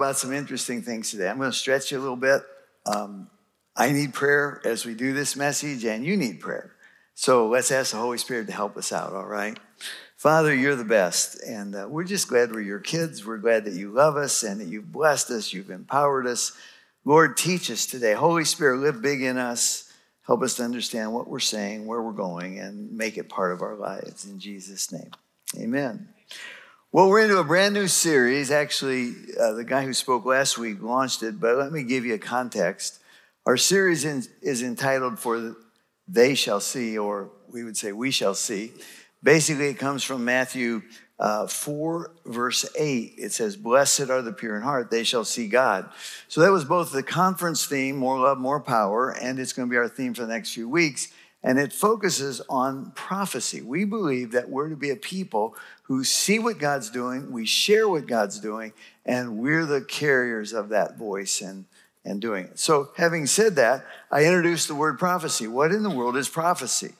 about some interesting things today. I'm going to stretch you a little bit. Um, I need prayer as we do this message, and you need prayer. So let's ask the Holy Spirit to help us out, all right? Father, you're the best, and uh, we're just glad we're your kids. We're glad that you love us and that you've blessed us, you've empowered us. Lord, teach us today. Holy Spirit, live big in us. Help us to understand what we're saying, where we're going, and make it part of our lives. In Jesus' name, amen. Well, we're into a brand new series. Actually, uh, the guy who spoke last week launched it, but let me give you a context. Our series in, is entitled For They Shall See, or we would say We Shall See. Basically, it comes from Matthew uh, 4, verse 8. It says, Blessed are the pure in heart, they shall see God. So that was both the conference theme, More Love, More Power, and it's going to be our theme for the next few weeks and it focuses on prophecy. We believe that we're to be a people who see what God's doing, we share what God's doing, and we're the carriers of that voice and, and doing it. So, having said that, I introduced the word prophecy. What in the world is prophecy?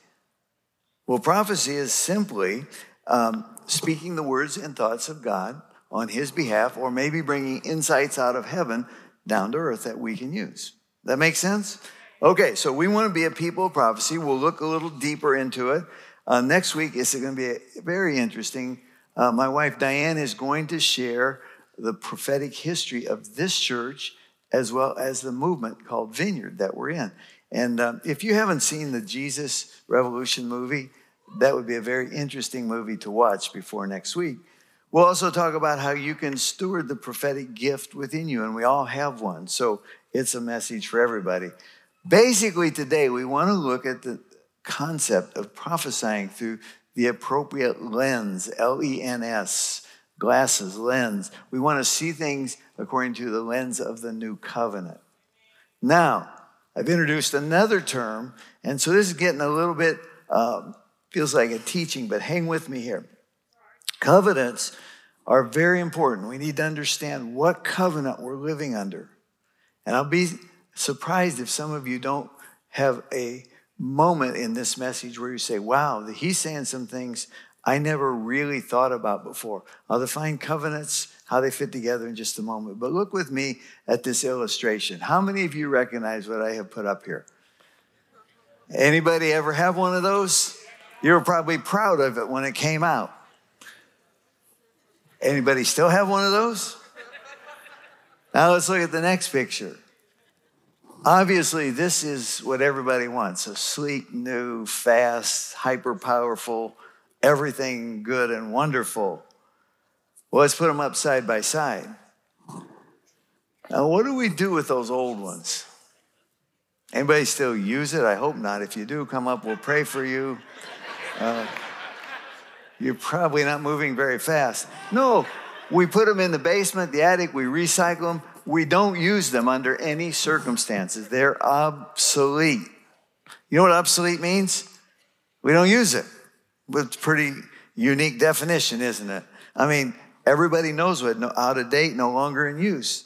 Well, prophecy is simply um, speaking the words and thoughts of God on His behalf, or maybe bringing insights out of heaven down to earth that we can use. That makes sense? Okay, so we want to be a people of prophecy. We'll look a little deeper into it. Uh, next week is going to be very interesting. Uh, my wife Diane is going to share the prophetic history of this church as well as the movement called Vineyard that we're in. And um, if you haven't seen the Jesus Revolution movie, that would be a very interesting movie to watch before next week. We'll also talk about how you can steward the prophetic gift within you, and we all have one. So it's a message for everybody. Basically, today we want to look at the concept of prophesying through the appropriate lens, L E N S, glasses, lens. We want to see things according to the lens of the new covenant. Now, I've introduced another term, and so this is getting a little bit, um, feels like a teaching, but hang with me here. Covenants are very important. We need to understand what covenant we're living under. And I'll be surprised if some of you don't have a moment in this message where you say, wow, he's saying some things I never really thought about before. I'll define covenants, how they fit together in just a moment. But look with me at this illustration. How many of you recognize what I have put up here? Anybody ever have one of those? You were probably proud of it when it came out. Anybody still have one of those? Now let's look at the next picture. Obviously, this is what everybody wants a sleek, new, fast, hyper powerful, everything good and wonderful. Well, let's put them up side by side. Now, what do we do with those old ones? Anybody still use it? I hope not. If you do, come up, we'll pray for you. Uh, you're probably not moving very fast. No, we put them in the basement, the attic, we recycle them, we don't use them under any circumstances. They're obsolete. You know what obsolete means? We don't use it. It's a pretty unique definition, isn't it? I mean, everybody knows what out of date, no longer in use.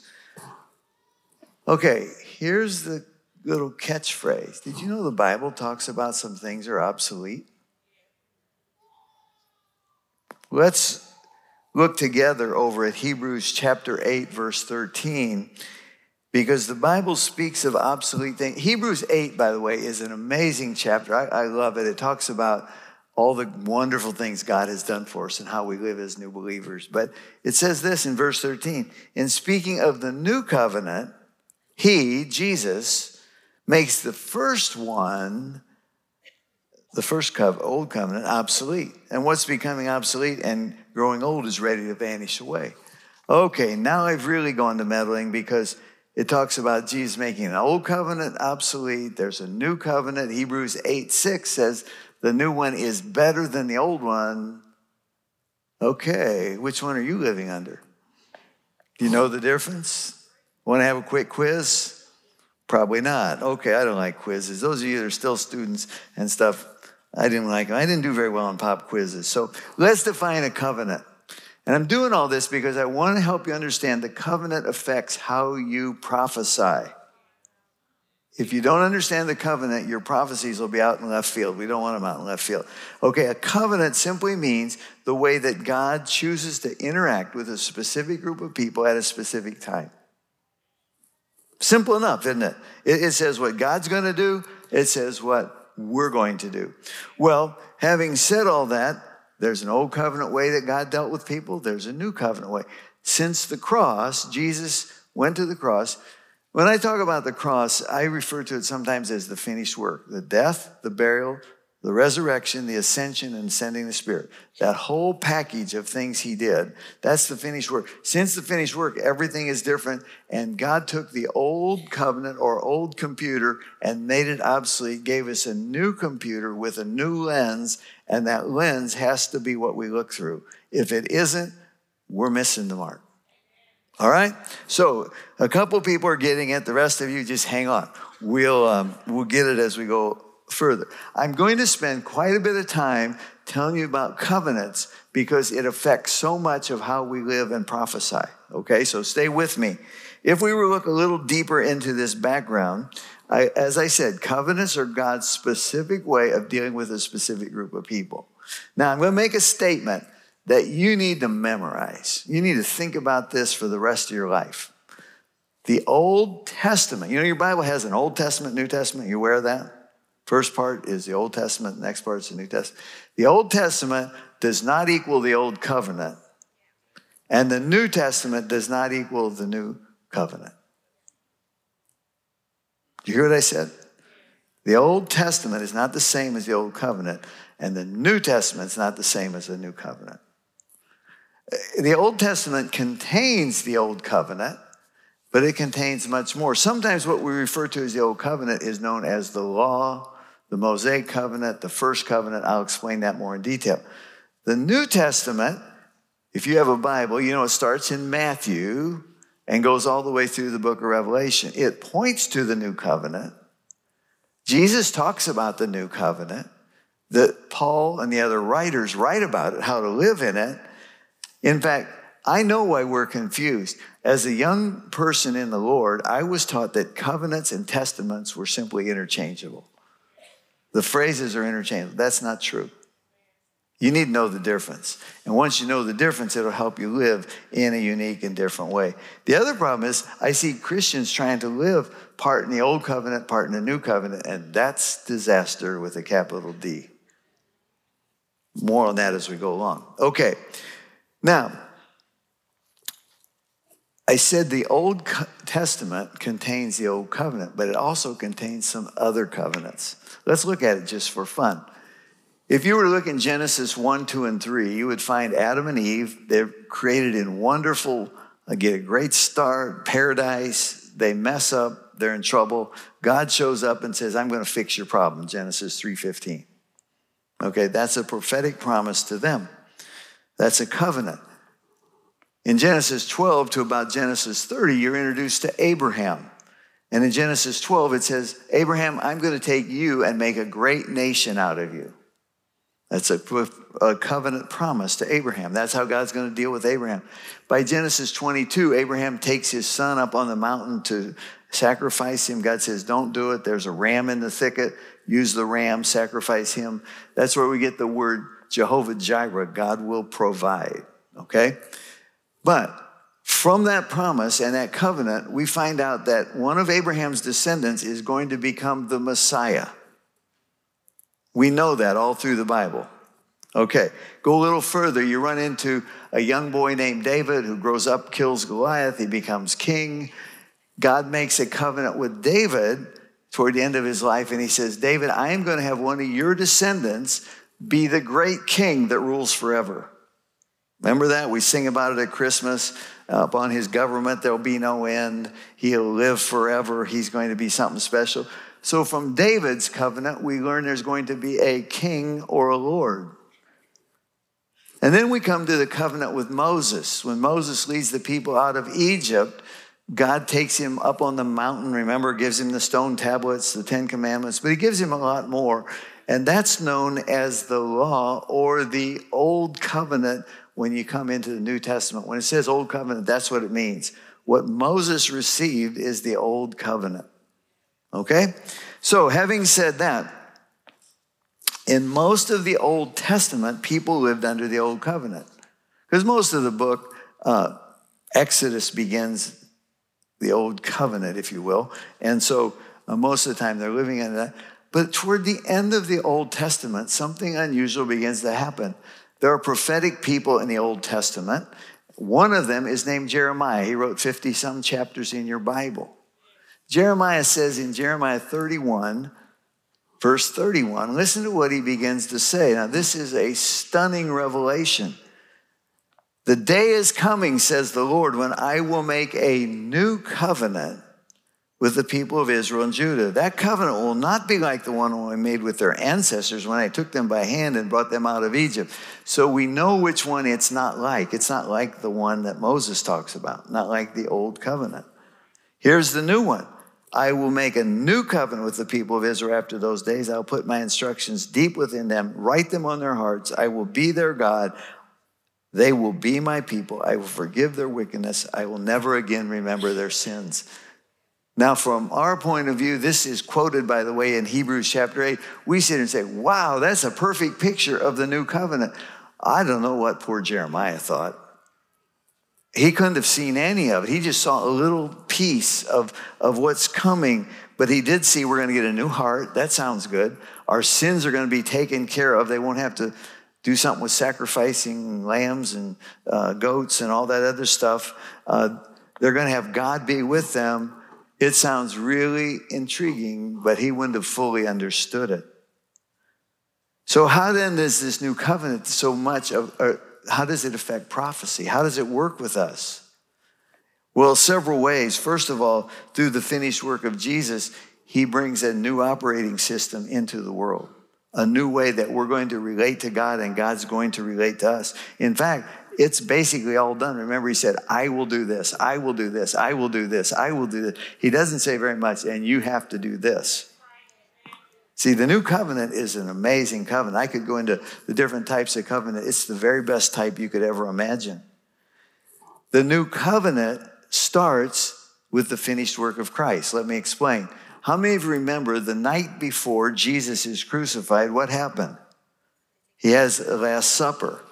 Okay, here's the little catchphrase. Did you know the Bible talks about some things are obsolete? Let's look together over at Hebrews chapter 8, verse 13, because the Bible speaks of obsolete things. Hebrews 8, by the way, is an amazing chapter. I, I love it. It talks about all the wonderful things God has done for us and how we live as new believers. But it says this in verse 13 In speaking of the new covenant, he, Jesus, makes the first one the first old covenant obsolete. And what's becoming obsolete and growing old is ready to vanish away. Okay, now I've really gone to meddling because it talks about Jesus making an old covenant obsolete. There's a new covenant. Hebrews 8 6 says the new one is better than the old one. Okay, which one are you living under? Do you know the difference? Want to have a quick quiz? Probably not. Okay, I don't like quizzes. Those of you that are still students and stuff, I didn't like them. I didn't do very well on pop quizzes. So let's define a covenant. And I'm doing all this because I want to help you understand the covenant affects how you prophesy. If you don't understand the covenant, your prophecies will be out in left field. We don't want them out in left field. Okay, a covenant simply means the way that God chooses to interact with a specific group of people at a specific time. Simple enough, isn't it? It, it says what God's going to do, it says what we're going to do. Well, having said all that, there's an old covenant way that God dealt with people, there's a new covenant way. Since the cross, Jesus went to the cross. When I talk about the cross, I refer to it sometimes as the finished work the death, the burial, the resurrection, the ascension, and sending the Spirit. That whole package of things he did, that's the finished work. Since the finished work, everything is different. And God took the old covenant or old computer and made it obsolete, gave us a new computer with a new lens, and that lens has to be what we look through. If it isn't, we're missing the mark. All right? So a couple people are getting it. The rest of you just hang on. We'll, um, we'll get it as we go further. I'm going to spend quite a bit of time telling you about covenants because it affects so much of how we live and prophesy. Okay, so stay with me. If we were look a little deeper into this background, I, as I said, covenants are God's specific way of dealing with a specific group of people. Now, I'm going to make a statement that you need to memorize. You need to think about this for the rest of your life. The Old Testament, you know, your Bible has an Old Testament, New Testament. You aware of that? First part is the Old Testament, next part is the New Testament. The Old Testament does not equal the Old Covenant, and the New Testament does not equal the New Covenant. Do you hear what I said? The Old Testament is not the same as the Old Covenant, and the New Testament is not the same as the New Covenant. The Old Testament contains the Old Covenant, but it contains much more. Sometimes what we refer to as the Old Covenant is known as the law the Mosaic covenant, the first covenant. I'll explain that more in detail. The New Testament, if you have a Bible, you know it starts in Matthew and goes all the way through the book of Revelation. It points to the new covenant. Jesus talks about the new covenant. That Paul and the other writers write about it, how to live in it. In fact, I know why we're confused. As a young person in the Lord, I was taught that covenants and testaments were simply interchangeable. The phrases are interchangeable. That's not true. You need to know the difference. And once you know the difference, it'll help you live in a unique and different way. The other problem is, I see Christians trying to live part in the old covenant, part in the new covenant, and that's disaster with a capital D. More on that as we go along. Okay. Now, I said the Old Testament contains the Old Covenant, but it also contains some other covenants. Let's look at it just for fun. If you were to look in Genesis 1, 2, and 3, you would find Adam and Eve. They're created in wonderful, get a great start, paradise. They mess up, they're in trouble. God shows up and says, I'm going to fix your problem, Genesis 3:15. Okay, that's a prophetic promise to them. That's a covenant. In Genesis 12 to about Genesis 30, you're introduced to Abraham. And in Genesis 12, it says, Abraham, I'm going to take you and make a great nation out of you. That's a, a, covenant promise to Abraham. That's how God's going to deal with Abraham. By Genesis 22, Abraham takes his son up on the mountain to sacrifice him. God says, Don't do it. There's a ram in the thicket. Use the ram, sacrifice him. That's where we get the word Jehovah Jireh. God will provide. Okay? But from that promise and that covenant, we find out that one of Abraham's descendants is going to become the Messiah. We know that all through the Bible. Okay, go a little further. You run into a young boy named David who grows up, kills Goliath, he becomes king. God makes a covenant with David toward the end of his life, and he says, David, I am going to have one of your descendants be the great king that rules forever. Remember that? We sing about it at Christmas. Upon his government, there'll be no end. He'll live forever. He's going to be something special. So, from David's covenant, we learn there's going to be a king or a Lord. And then we come to the covenant with Moses. When Moses leads the people out of Egypt, God takes him up on the mountain, remember, gives him the stone tablets, the Ten Commandments, but he gives him a lot more. And that's known as the law or the old covenant when you come into the New Testament. When it says Old Covenant, that's what it means. What Moses received is the Old Covenant. Okay? So, having said that, in most of the Old Testament, people lived under the Old Covenant. Because most of the book, uh, Exodus begins the Old Covenant, if you will. And so uh, most of the time they're living under that. But toward the end of the Old Testament, something unusual begins to happen. There are prophetic people in the Old Testament. One of them is named Jeremiah. He wrote 50 some chapters in your Bible. Jeremiah says in Jeremiah 31, verse 31, listen to what he begins to say. Now, this is a stunning revelation. The day is coming, says the Lord, when I will make a new covenant with the people of Israel and Judah. That covenant will not be like the one I made with their ancestors when I took them by hand and brought them out of Egypt. So we know which one it's not like. It's not like the one that Moses talks about, not like the old covenant. Here's the new one. I will make a new covenant with the people of Israel after those days. I'll put my instructions deep within them, write them on their hearts. I will be their God. They will be my people. I will forgive their wickedness. I will never again remember their sins. Now, from our point of view, this is quoted, by the way, in Hebrews chapter 8. We sit and say, wow, that's a perfect picture of the new covenant. I don't know what poor Jeremiah thought. He couldn't have seen any of it. He just saw a little piece of, of what's coming, but he did see we're going to get a new heart. That sounds good. Our sins are going to be taken care of. They won't have to do something with sacrificing lambs and uh, goats and all that other stuff. Uh, they're going to have God be with them it sounds really intriguing, but he wouldn't have fully understood it. So, how then does this new covenant so much of, how does it affect prophecy? How does it work with us? Well, several ways. First of all, through the finished work of Jesus, he brings a new operating system into the world, a new way that we're going to relate to God and God's going to relate to us. In fact, it's basically all done. Remember, he said, I will do this, I will do this, I will do this, I will do this. He doesn't say very much, and you have to do this. See, the new covenant is an amazing covenant. I could go into the different types of covenant. It's the very best type you could ever imagine. The new covenant starts with the finished work of Christ. Let me explain. How many of you remember the night before Jesus is crucified? What happened? He has a Last Supper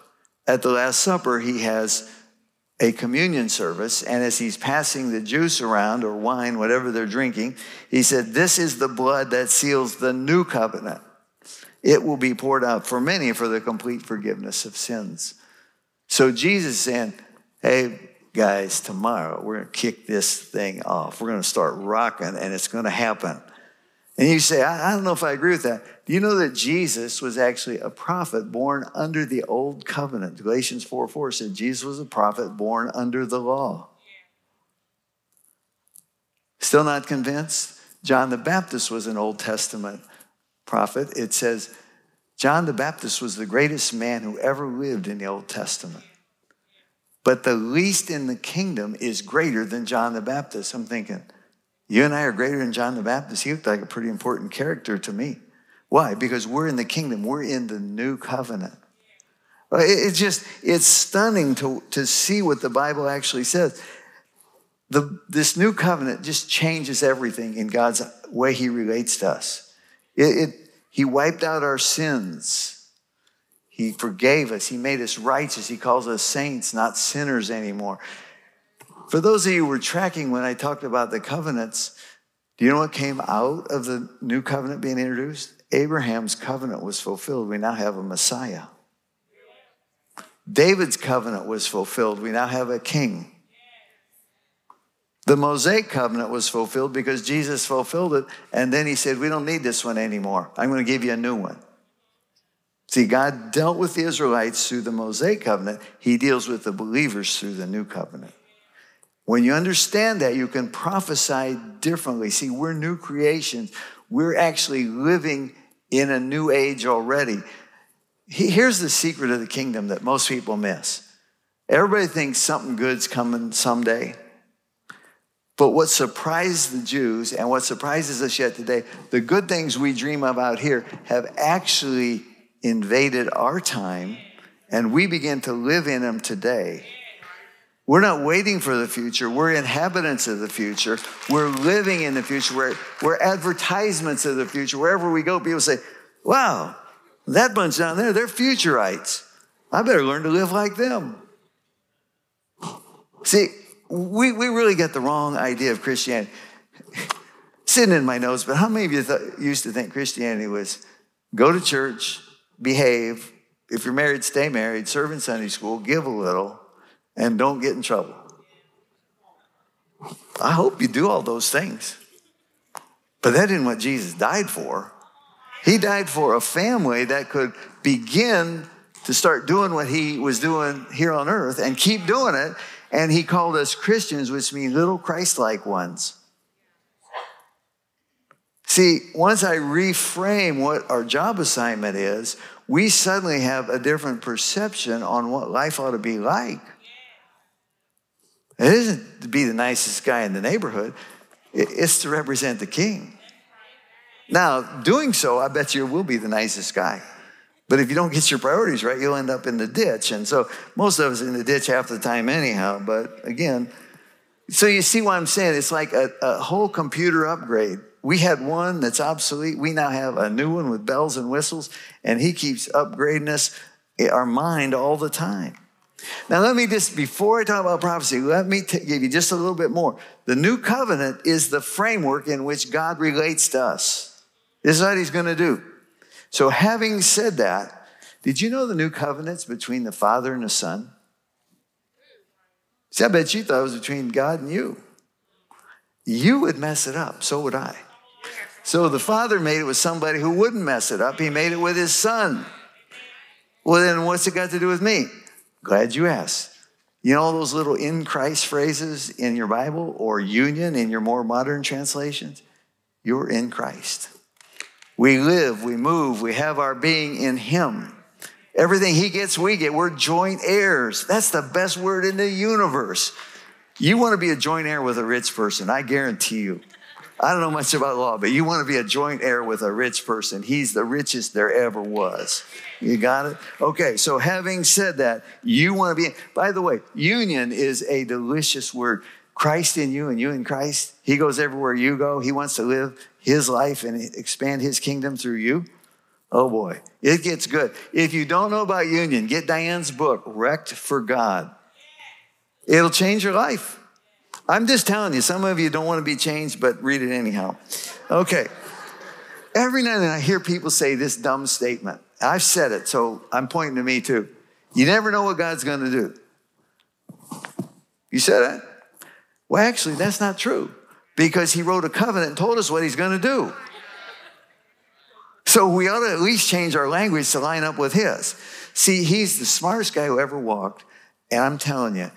at the Last Supper, he has a communion service, and as he's passing the juice around or wine, whatever they're drinking, he said, This is the blood that seals the new covenant. It will be poured out for many for the complete forgiveness of sins. So Jesus saying, Hey, guys, tomorrow we're going to kick this thing off. We're going to start rocking, and it's going to happen. And you say, I, I don't know if I agree with that. Do you know that Jesus was actually a prophet born under the old covenant? Galatians 4 4 said Jesus was a prophet born under the law. Still not convinced? John the Baptist was an Old Testament prophet. It says John the Baptist was the greatest man who ever lived in the Old Testament. But the least in the kingdom is greater than John the Baptist. I'm thinking, you and I are greater than John the Baptist. He looked like a pretty important character to me. Why? Because we're in the kingdom, we're in the new covenant. Uh, it's just, it's stunning to, to see what the Bible actually says. The, this new covenant just changes everything in God's way He relates to us. It, it, he wiped out our sins. He forgave us. He made us righteous. He calls us saints, not sinners anymore. For those of you who were tracking when I talked about the covenants, do you know what came out of the new covenant being introduced? Abraham's covenant was fulfilled. We now have a Messiah. David's covenant was fulfilled. We now have a king. The Mosaic covenant was fulfilled because Jesus fulfilled it, and then he said, We don't need this one anymore. I'm going to give you a new one. See, God dealt with the Israelites through the Mosaic covenant, He deals with the believers through the new covenant. When you understand that, you can prophesy differently. See, we're new creations. We're actually living in a new age already. Here's the secret of the kingdom that most people miss. Everybody thinks something good's coming someday. But what surprised the Jews and what surprises us yet today, the good things we dream of out here have actually invaded our time and we begin to live in them today. We're not waiting for the future. We're inhabitants of the future. We're living in the future. We're, we're advertisements of the future. Wherever we go, people say, wow, that bunch down there, they're futurites. I better learn to live like them. See, we, we really get the wrong idea of Christianity. Sitting in my notes, but how many of you th- used to think Christianity was go to church, behave, if you're married, stay married, serve in Sunday school, give a little, and don't get in trouble? I hope you do all those things. But that isn't what Jesus died for. He died for a family that could begin to start doing what he was doing here on earth and keep doing it. And he called us Christians, which means little Christ like ones. See, once I reframe what our job assignment is, we suddenly have a different perception on what life ought to be like. It isn't to be the nicest guy in the neighborhood, it's to represent the king. Now, doing so, I bet you will be the nicest guy. But if you don't get your priorities right, you'll end up in the ditch. And so most of us in the ditch half the time, anyhow. But again, so you see what I'm saying? It's like a, a whole computer upgrade. We had one that's obsolete. We now have a new one with bells and whistles, and he keeps upgrading us, eh, our mind all the time. Now, let me just, before I talk about prophecy, let me t- give you just a little bit more. The new covenant is the framework in which God relates to us. This is what he's going to do. So, having said that, did you know the new covenant's between the Father and the Son? See, I bet you thought it was between God and you. You would mess it up, so would I. So the Father made it with somebody who wouldn't mess it up. He made it with his Son. Well, then what's it got to do with me? Glad you asked. You know those little in Christ phrases in your Bible or union in your more modern translations? You're in Christ. We live, we move, we have our being in Him. Everything He gets, we get. We're joint heirs. That's the best word in the universe. You want to be a joint heir with a rich person, I guarantee you. I don't know much about law, but you want to be a joint heir with a rich person. He's the richest there ever was. You got it? Okay, so having said that, you want to be, by the way, union is a delicious word. Christ in you and you in Christ. He goes everywhere you go. He wants to live his life and expand his kingdom through you. Oh boy, it gets good. If you don't know about union, get Diane's book, Wrecked for God. It'll change your life. I'm just telling you, some of you don't want to be changed, but read it anyhow. Okay. Every now and then I hear people say this dumb statement. I've said it, so I'm pointing to me too. You never know what God's going to do. You said that? Well, actually, that's not true because he wrote a covenant and told us what he's going to do. So we ought to at least change our language to line up with his. See, he's the smartest guy who ever walked. And I'm telling you,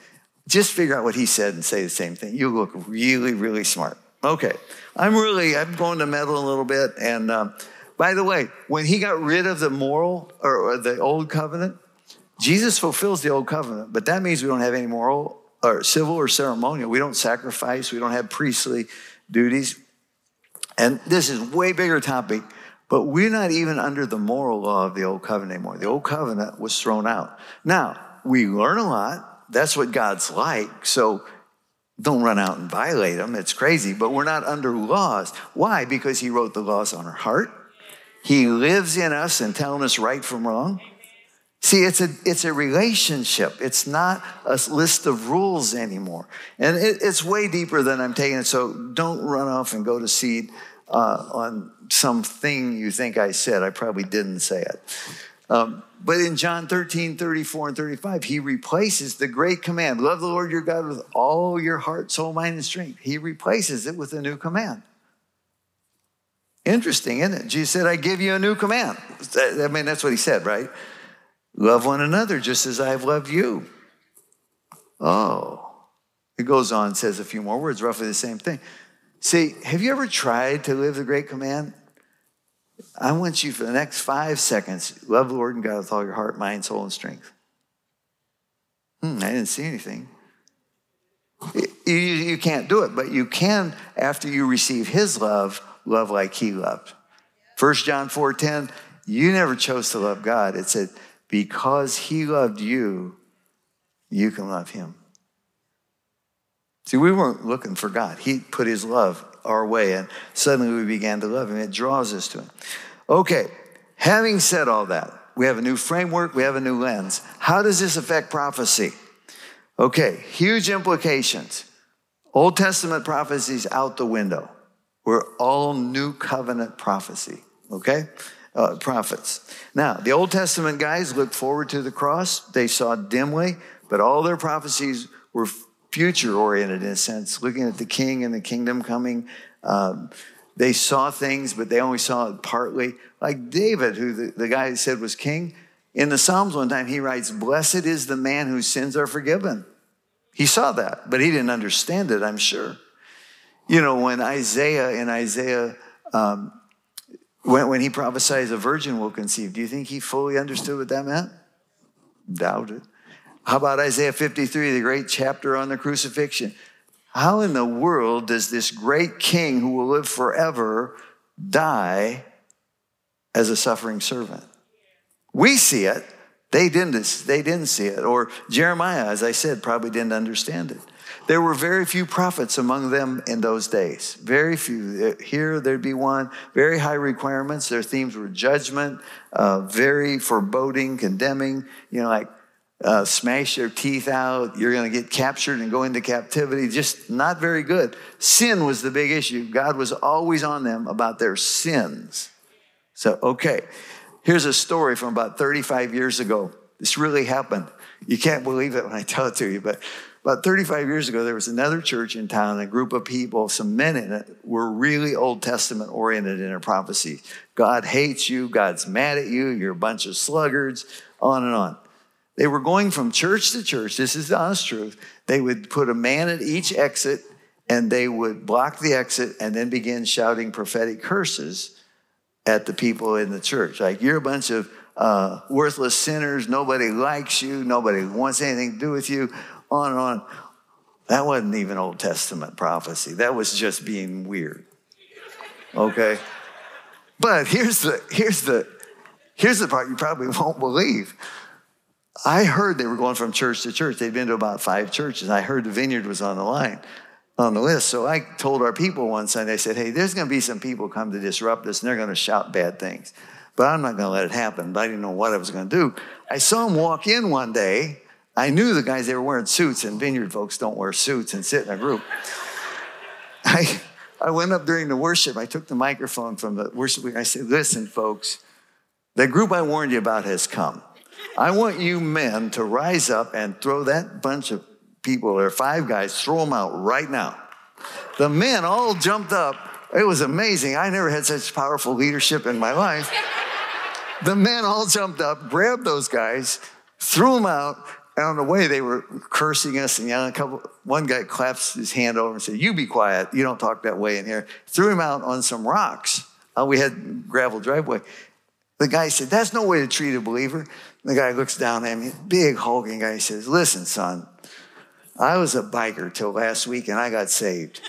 just figure out what he said and say the same thing. You look really, really smart. Okay. I'm really, I'm going to meddle a little bit. And um, by the way, when he got rid of the moral or, or the old covenant, Jesus fulfills the old covenant, but that means we don't have any moral or civil or ceremonial. We don't sacrifice. We don't have priestly duties. And this is way bigger topic, but we're not even under the moral law of the old covenant anymore. The old covenant was thrown out. Now, we learn a lot. That's what God's like. So don't run out and violate them. It's crazy, but we're not under laws. Why? Because he wrote the laws on our heart. He lives in us and telling us right from wrong. See, it's a, it's a relationship. It's not a list of rules anymore. And it, it's way deeper than I'm taking it. So don't run off and go to seed uh, on something you think I said. I probably didn't say it. Um, but in John 13, 34, and 35, he replaces the great command love the Lord your God with all your heart, soul, mind, and strength. He replaces it with a new command. Interesting, isn't it? Jesus said, I give you a new command. I mean, that's what he said, right? Love one another just as I've loved you. Oh. It goes on, says a few more words, roughly the same thing. See, have you ever tried to live the great command? I want you for the next five seconds, love the Lord and God with all your heart, mind, soul, and strength. Hmm, I didn't see anything. You, you can't do it, but you can, after you receive his love, love like he loved. 1 John 4 10, you never chose to love God. It said, because he loved you, you can love him. See, we weren't looking for God. He put his love our way, and suddenly we began to love him. It draws us to him. Okay, having said all that, we have a new framework, we have a new lens. How does this affect prophecy? Okay, huge implications. Old Testament prophecies out the window. We're all new covenant prophecy, okay? Uh, prophets. Now, the Old Testament guys looked forward to the cross. They saw dimly, but all their prophecies were future oriented in a sense, looking at the king and the kingdom coming. Um, they saw things, but they only saw it partly. Like David, who the, the guy said was king, in the Psalms one time he writes, Blessed is the man whose sins are forgiven. He saw that, but he didn't understand it, I'm sure. You know, when Isaiah in Isaiah, um, when, when he prophesies a virgin will conceive, do you think he fully understood what that meant? Doubt it. How about Isaiah 53, the great chapter on the crucifixion? How in the world does this great king who will live forever die as a suffering servant? We see it. They didn't, they didn't see it. Or Jeremiah, as I said, probably didn't understand it. There were very few prophets among them in those days. Very few. Here, there'd be one. Very high requirements. Their themes were judgment, uh, very foreboding, condemning. You know, like uh, smash their teeth out. You're going to get captured and go into captivity. Just not very good. Sin was the big issue. God was always on them about their sins. So, okay, here's a story from about 35 years ago. This really happened. You can't believe it when I tell it to you, but about 35 years ago, there was another church in town, a group of people, some men in it, were really Old Testament oriented in their prophecy. God hates you, God's mad at you, you're a bunch of sluggards, on and on. They were going from church to church. This is the honest truth. They would put a man at each exit and they would block the exit and then begin shouting prophetic curses at the people in the church. Like, you're a bunch of uh, worthless sinners. Nobody likes you. Nobody wants anything to do with you. On and on. That wasn't even Old Testament prophecy. That was just being weird. Okay? But here's the, here's the, here's the part you probably won't believe. I heard they were going from church to church. They'd been to about five churches. I heard the vineyard was on the line, on the list. So I told our people one Sunday, I said, hey, there's going to be some people come to disrupt us and they're going to shout bad things. But I'm not going to let it happen. But I didn't know what I was going to do. I saw them walk in one day. I knew the guys, they were wearing suits, and vineyard folks don't wear suits and sit in a group. I, I went up during the worship. I took the microphone from the worship. I said, listen, folks, the group I warned you about has come. I want you men to rise up and throw that bunch of people, are five guys, throw them out right now. The men all jumped up. It was amazing. I never had such powerful leadership in my life. the men all jumped up, grabbed those guys, threw them out, and on the way they were cursing us and yelling. A couple, one guy claps his hand over and said, "You be quiet. You don't talk that way in here." Threw him out on some rocks. Uh, we had gravel driveway. The guy said, That's no way to treat a believer. The guy looks down at me, big hulking guy, He says, Listen, son, I was a biker till last week and I got saved.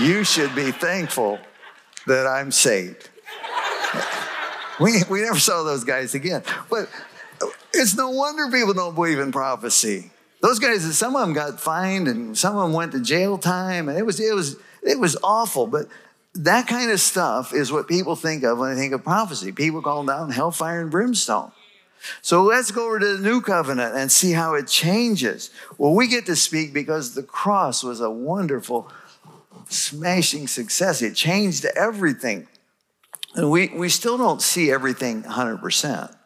You should be thankful that I'm saved. We, we never saw those guys again. But it's no wonder people don't believe in prophecy. Those guys, some of them got fined and some of them went to jail time, and it was, it was, it was awful. But that kind of stuff is what people think of when they think of prophecy. People call down hellfire and brimstone. So let's go over to the new covenant and see how it changes. Well, we get to speak because the cross was a wonderful, smashing success. It changed everything. And we, we still don't see everything 100%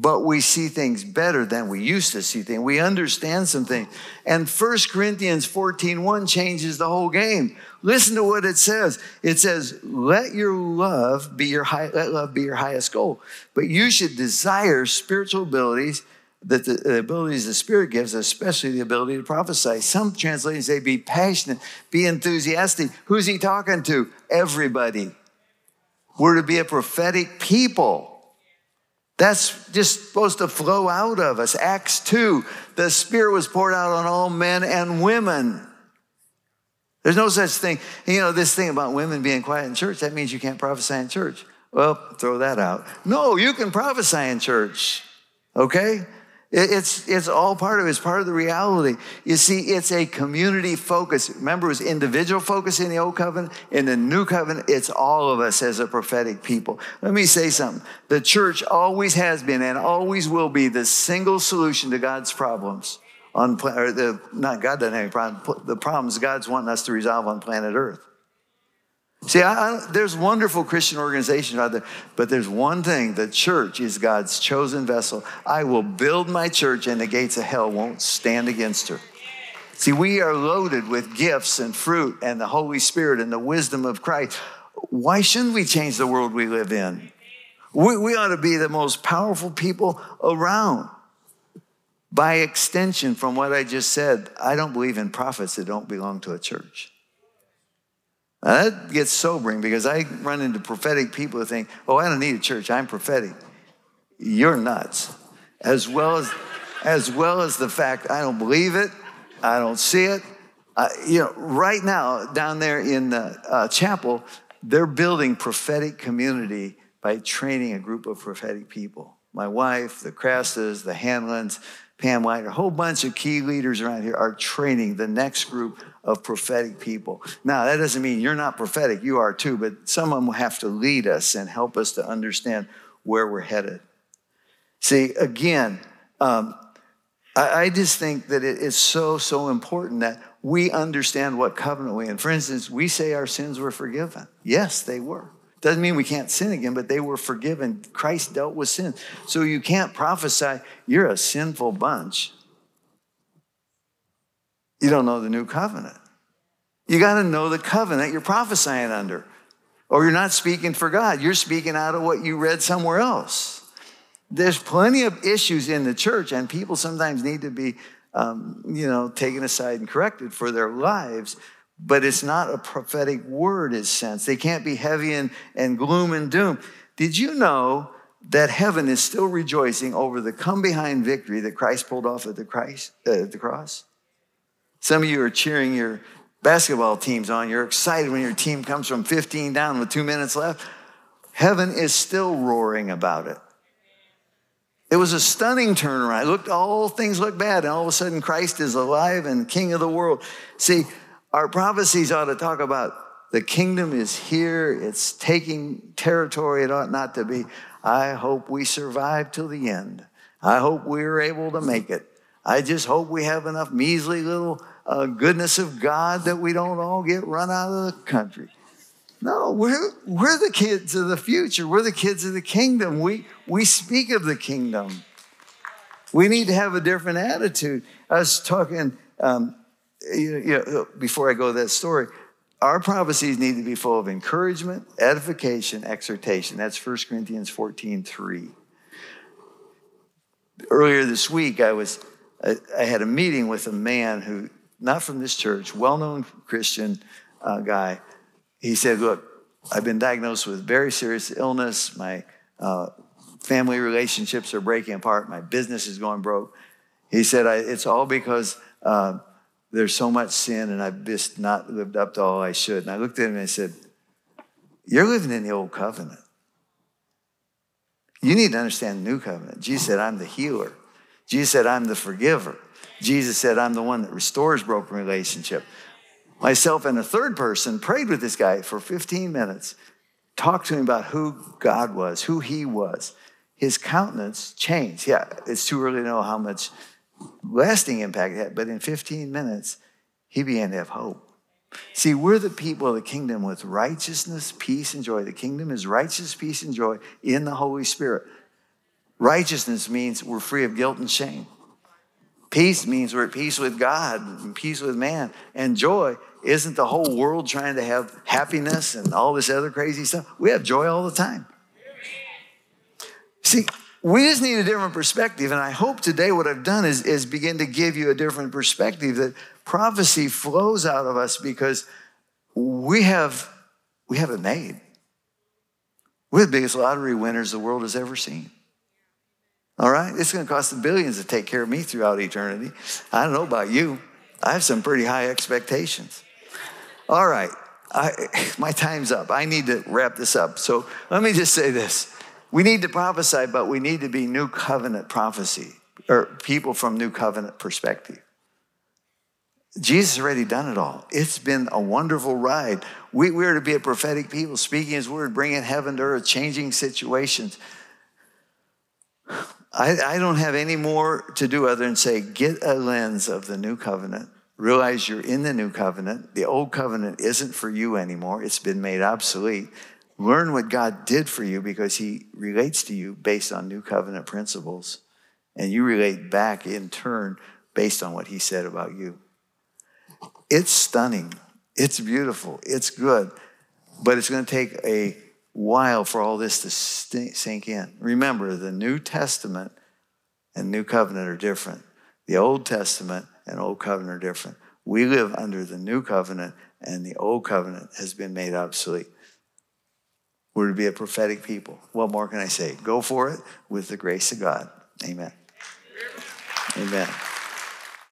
but we see things better than we used to see things. We understand some things. And 1 Corinthians 14 1 changes the whole game. Listen to what it says. It says, let your love be your high, let love be your highest goal. But you should desire spiritual abilities that the, the abilities the Spirit gives, especially the ability to prophesy. Some translations say be passionate, be enthusiastic. Who's he talking to? Everybody. We're to be a prophetic people. That's just supposed to flow out of us. Acts 2, the Spirit was poured out on all men and women. There's no such thing. You know, this thing about women being quiet in church, that means you can't prophesy in church. Well, throw that out. No, you can prophesy in church, okay? It's, it's all part of it. It's part of the reality. You see, it's a community focus. Remember, it was individual focus in the old covenant. In the new covenant, it's all of us as a prophetic people. Let me say something. The church always has been and always will be the single solution to God's problems on or the not God doesn't have any problem. The problems God's wanting us to resolve on planet Earth. See, I, I, there's wonderful Christian organizations out there, but there's one thing the church is God's chosen vessel. I will build my church, and the gates of hell won't stand against her. See, we are loaded with gifts and fruit and the Holy Spirit and the wisdom of Christ. Why shouldn't we change the world we live in? We, we ought to be the most powerful people around. By extension, from what I just said, I don't believe in prophets that don't belong to a church. Now that gets sobering because I run into prophetic people who think, oh, I don't need a church, I'm prophetic. You're nuts. As well as, as well as the fact I don't believe it, I don't see it. Uh, you know, right now down there in the uh, chapel, they're building prophetic community by training a group of prophetic people. My wife, the Crastas, the Hanlons, Pam White, a whole bunch of key leaders around here are training the next group of prophetic people. Now, that doesn't mean you're not prophetic, you are too, but some of them will have to lead us and help us to understand where we're headed. See, again, um, I, I, just think that it is so, so important that we understand what covenant we in. For instance, we say our sins were forgiven. Yes, they were. Doesn't mean we can't sin again, but they were forgiven. Christ dealt with sin. So you can't prophesy, you're a sinful bunch. You don't know the new covenant. You got to know the covenant you're prophesying under. Or you're not speaking for God, you're speaking out of what you read somewhere else. There's plenty of issues in the church, and people sometimes need to be, um, you know, taken aside and corrected for their lives but it's not a prophetic word in sense. They can't be heavy and, and gloom and doom. Did you know that heaven is still rejoicing over the come behind victory that Christ pulled off at the, Christ, uh, at the cross? Some of you are cheering your basketball teams on. You're excited when your team comes from 15 down with two minutes left. Heaven is still roaring about it. It was a stunning turnaround. It looked all things looked bad, and all of a sudden Christ is alive and King of the world. See, our prophecies ought to talk about the kingdom is here, it's taking territory it ought not to be. I hope we survive till the end. I hope we're able to make it. I just hope we have enough measly little uh, goodness of God that we don't all get run out of the country. No, we're, we're the kids of the future. We're the kids of the kingdom. We, we speak of the kingdom. We need to have a different attitude. I was talking um, you know, before I go to that story, our prophecies need to be full of encouragement, edification, exhortation. That's 1 Corinthians 14 3. Earlier this week, I was I, had a meeting with a man who, not from this church, well-known Christian uh, guy. He said, "Look, I've been diagnosed with very serious illness. My uh, family relationships are breaking apart. My business is going broke." He said, "It's all because." Uh, there's so much sin and I've just not lived up to all I should. And I looked at him and I said, You're living in the old covenant. You need to understand the new covenant. Jesus said, I'm the healer. Jesus said, I'm the forgiver. Jesus said, I'm the one that restores broken relationship. Myself and a third person prayed with this guy for 15 minutes, talked to him about who God was, who he was. His countenance changed. Yeah, it's too early to know how much lasting impact it had, but in 15 minutes, he began to have hope. See, we're the people of the kingdom with righteousness, peace, and joy. The kingdom is righteous, peace, and joy in the Holy Spirit. Righteousness means we're free of guilt and shame. Peace means we're at peace with God and peace with man. And joy isn't the whole world trying to have happiness and all this other crazy stuff. We have joy all the time. See, we just need a different perspective. And I hope today what I've done is, is begin to give you a different perspective that prophecy flows out of us because we have, we have it made. We're the biggest lottery winners the world has ever seen. All right? It's going to cost them billions to take care of me throughout eternity. I don't know about you. I have some pretty high expectations. All right. I, my time's up. I need to wrap this up. So let me just say this. We need to prophesy, but we need to be new covenant prophecy or people from new covenant perspective. Jesus has already done it all. It's been a wonderful ride. We, we're to be a prophetic people, speaking his word, bringing heaven to earth, changing situations. I, I don't have any more to do other than say, get a lens of the new covenant. Realize you're in the new covenant. The old covenant isn't for you anymore, it's been made obsolete. Learn what God did for you because he relates to you based on new covenant principles. And you relate back in turn based on what he said about you. It's stunning. It's beautiful. It's good. But it's going to take a while for all this to sink in. Remember, the New Testament and New Covenant are different. The Old Testament and Old Covenant are different. We live under the New Covenant, and the Old Covenant has been made obsolete. We're to be a prophetic people. What more can I say? Go for it with the grace of God. Amen. Amen.